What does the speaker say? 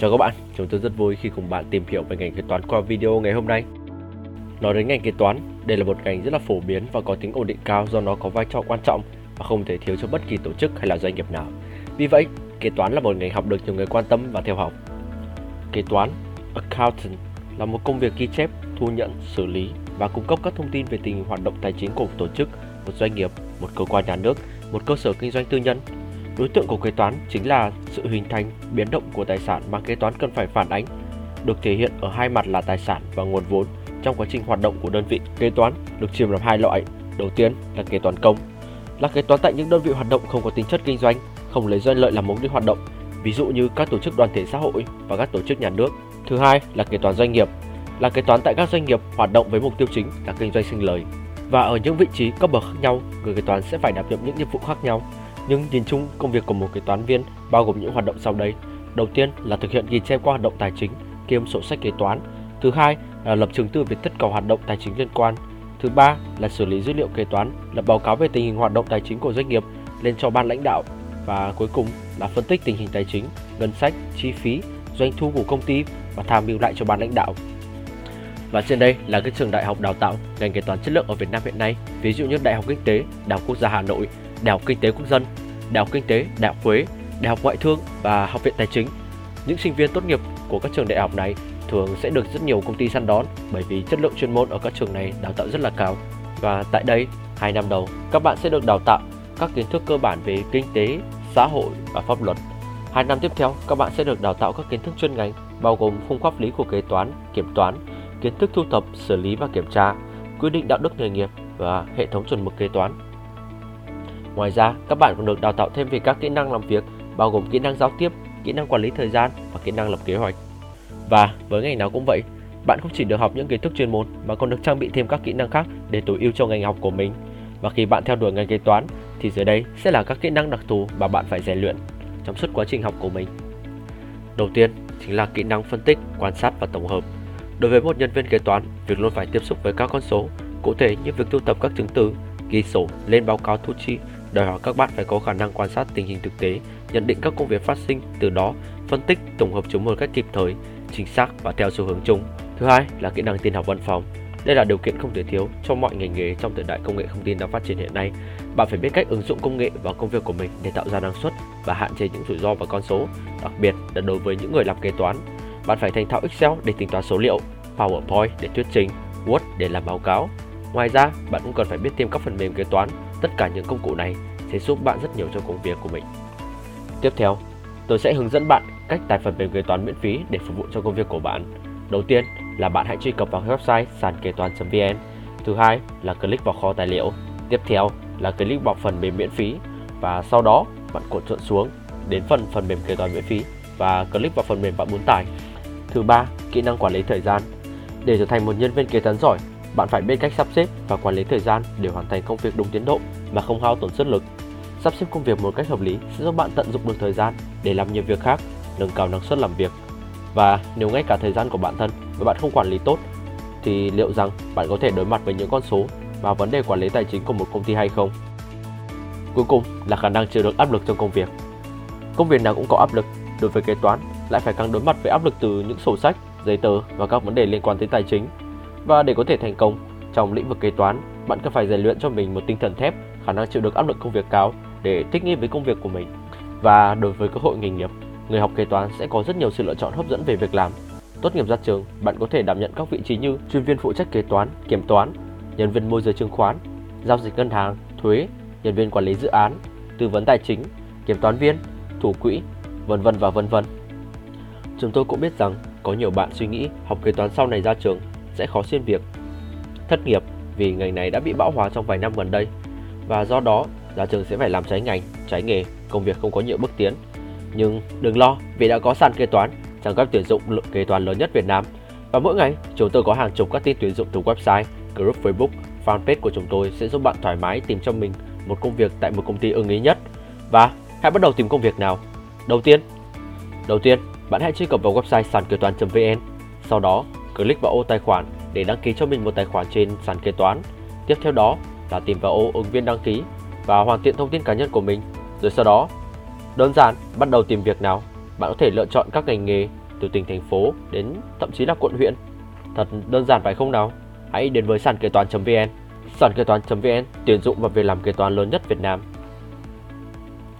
Chào các bạn, chúng tôi rất vui khi cùng bạn tìm hiểu về ngành kế toán qua video ngày hôm nay. Nói đến ngành kế toán, đây là một ngành rất là phổ biến và có tính ổn định cao do nó có vai trò quan trọng và không thể thiếu cho bất kỳ tổ chức hay là doanh nghiệp nào. Vì vậy, kế toán là một ngành học được nhiều người quan tâm và theo học. Kế toán, accountant là một công việc ghi chép, thu nhận, xử lý và cung cấp các thông tin về tình hình hoạt động tài chính của một tổ chức, một doanh nghiệp, một cơ quan nhà nước, một cơ sở kinh doanh tư nhân Đối tượng của kế toán chính là sự hình thành, biến động của tài sản mà kế toán cần phải phản ánh, được thể hiện ở hai mặt là tài sản và nguồn vốn trong quá trình hoạt động của đơn vị. Kế toán được chia làm hai loại. Đầu tiên là kế toán công, là kế toán tại những đơn vị hoạt động không có tính chất kinh doanh, không lấy doanh lợi làm mục đích hoạt động, ví dụ như các tổ chức đoàn thể xã hội và các tổ chức nhà nước. Thứ hai là kế toán doanh nghiệp, là kế toán tại các doanh nghiệp hoạt động với mục tiêu chính là kinh doanh sinh lời. Và ở những vị trí cấp bậc khác nhau, người kế toán sẽ phải đảm nhiệm những nhiệm vụ khác nhau nhưng nhìn chung, công việc của một kế toán viên bao gồm những hoạt động sau đây. Đầu tiên là thực hiện ghi chép qua hoạt động tài chính, kiêm sổ sách kế toán. Thứ hai là lập chứng từ về tất cả hoạt động tài chính liên quan. Thứ ba là xử lý dữ liệu kế toán, lập báo cáo về tình hình hoạt động tài chính của doanh nghiệp lên cho ban lãnh đạo. Và cuối cùng là phân tích tình hình tài chính, ngân sách, chi phí, doanh thu của công ty và tham mưu lại cho ban lãnh đạo. Và trên đây là cái trường đại học đào tạo ngành kế toán chất lượng ở Việt Nam hiện nay, ví dụ như Đại học Kinh tế, Đại học Quốc gia Hà Nội, Đại học Kinh tế Quốc dân, Đại học Kinh tế, Đại học Huế, Đại học Ngoại thương và Học viện Tài chính. Những sinh viên tốt nghiệp của các trường đại học này thường sẽ được rất nhiều công ty săn đón bởi vì chất lượng chuyên môn ở các trường này đào tạo rất là cao. Và tại đây, hai năm đầu, các bạn sẽ được đào tạo các kiến thức cơ bản về kinh tế, xã hội và pháp luật. Hai năm tiếp theo, các bạn sẽ được đào tạo các kiến thức chuyên ngành bao gồm khung pháp lý của kế toán, kiểm toán, kiến thức thu thập, xử lý và kiểm tra, quy định đạo đức nghề nghiệp và hệ thống chuẩn mực kế toán. Ngoài ra, các bạn còn được đào tạo thêm về các kỹ năng làm việc, bao gồm kỹ năng giao tiếp, kỹ năng quản lý thời gian và kỹ năng lập kế hoạch. Và với ngành nào cũng vậy, bạn không chỉ được học những kiến thức chuyên môn mà còn được trang bị thêm các kỹ năng khác để tối ưu cho ngành học của mình. Và khi bạn theo đuổi ngành kế toán thì dưới đây sẽ là các kỹ năng đặc thù mà bạn phải rèn luyện trong suốt quá trình học của mình. Đầu tiên chính là kỹ năng phân tích, quan sát và tổng hợp. Đối với một nhân viên kế toán, việc luôn phải tiếp xúc với các con số, cụ thể như việc thu thập các chứng từ, ghi sổ, lên báo cáo thu chi đòi hỏi các bạn phải có khả năng quan sát tình hình thực tế, nhận định các công việc phát sinh, từ đó phân tích, tổng hợp chúng một cách kịp thời, chính xác và theo xu hướng chung. Thứ hai là kỹ năng tin học văn phòng. Đây là điều kiện không thể thiếu cho mọi ngành nghề trong thời đại công nghệ thông tin đang phát triển hiện nay. Bạn phải biết cách ứng dụng công nghệ vào công việc của mình để tạo ra năng suất và hạn chế những rủi ro và con số, đặc biệt là đối với những người làm kế toán. Bạn phải thành thạo Excel để tính toán số liệu, PowerPoint để thuyết trình, Word để làm báo cáo. Ngoài ra, bạn cũng cần phải biết thêm các phần mềm kế toán Tất cả những công cụ này sẽ giúp bạn rất nhiều trong công việc của mình. Tiếp theo, tôi sẽ hướng dẫn bạn cách tải phần mềm kế toán miễn phí để phục vụ cho công việc của bạn. Đầu tiên là bạn hãy truy cập vào website sàn kế toán.vn. Thứ hai là click vào kho tài liệu. Tiếp theo là click vào phần mềm miễn phí và sau đó bạn cuộn trộn xuống đến phần phần mềm kế toán miễn phí và click vào phần mềm bạn muốn tải. Thứ ba, kỹ năng quản lý thời gian. Để trở thành một nhân viên kế toán giỏi, bạn phải biết cách sắp xếp và quản lý thời gian để hoàn thành công việc đúng tiến độ mà không hao tổn sức lực. Sắp xếp công việc một cách hợp lý sẽ giúp bạn tận dụng được thời gian để làm nhiều việc khác, nâng cao năng suất làm việc. Và nếu ngay cả thời gian của bản thân mà bạn không quản lý tốt thì liệu rằng bạn có thể đối mặt với những con số và vấn đề quản lý tài chính của một công ty hay không? Cuối cùng là khả năng chịu được áp lực trong công việc. Công việc nào cũng có áp lực, đối với kế toán lại phải càng đối mặt với áp lực từ những sổ sách, giấy tờ và các vấn đề liên quan tới tài chính và để có thể thành công trong lĩnh vực kế toán, bạn cần phải rèn luyện cho mình một tinh thần thép, khả năng chịu được áp lực công việc cao để thích nghi với công việc của mình. Và đối với cơ hội nghề nghiệp, người học kế toán sẽ có rất nhiều sự lựa chọn hấp dẫn về việc làm. Tốt nghiệp ra trường, bạn có thể đảm nhận các vị trí như chuyên viên phụ trách kế toán, kiểm toán, nhân viên môi giới chứng khoán, giao dịch ngân hàng, thuế, nhân viên quản lý dự án, tư vấn tài chính, kiểm toán viên, thủ quỹ, vân vân và vân vân. Chúng tôi cũng biết rằng có nhiều bạn suy nghĩ học kế toán sau này ra trường sẽ khó xin việc, thất nghiệp vì ngành này đã bị bão hòa trong vài năm gần đây và do đó ra trường sẽ phải làm trái ngành, trái nghề, công việc không có nhiều bước tiến. Nhưng đừng lo vì đã có sàn kế toán, trang web tuyển dụng lượng kế toán lớn nhất Việt Nam. Và mỗi ngày chúng tôi có hàng chục các tin tuyển dụng từ website, group Facebook, fanpage của chúng tôi sẽ giúp bạn thoải mái tìm cho mình một công việc tại một công ty ưng ý nhất. Và hãy bắt đầu tìm công việc nào. Đầu tiên, đầu tiên bạn hãy truy cập vào website sàn kế toán.vn. Sau đó click vào ô tài khoản để đăng ký cho mình một tài khoản trên sàn kế toán. Tiếp theo đó là tìm vào ô ứng viên đăng ký và hoàn thiện thông tin cá nhân của mình. Rồi sau đó, đơn giản bắt đầu tìm việc nào. Bạn có thể lựa chọn các ngành nghề từ tỉnh thành phố đến thậm chí là quận huyện. Thật đơn giản phải không nào? Hãy đến với sàn kế toán.vn. Sàn kế toán.vn tuyển dụng và việc làm kế toán lớn nhất Việt Nam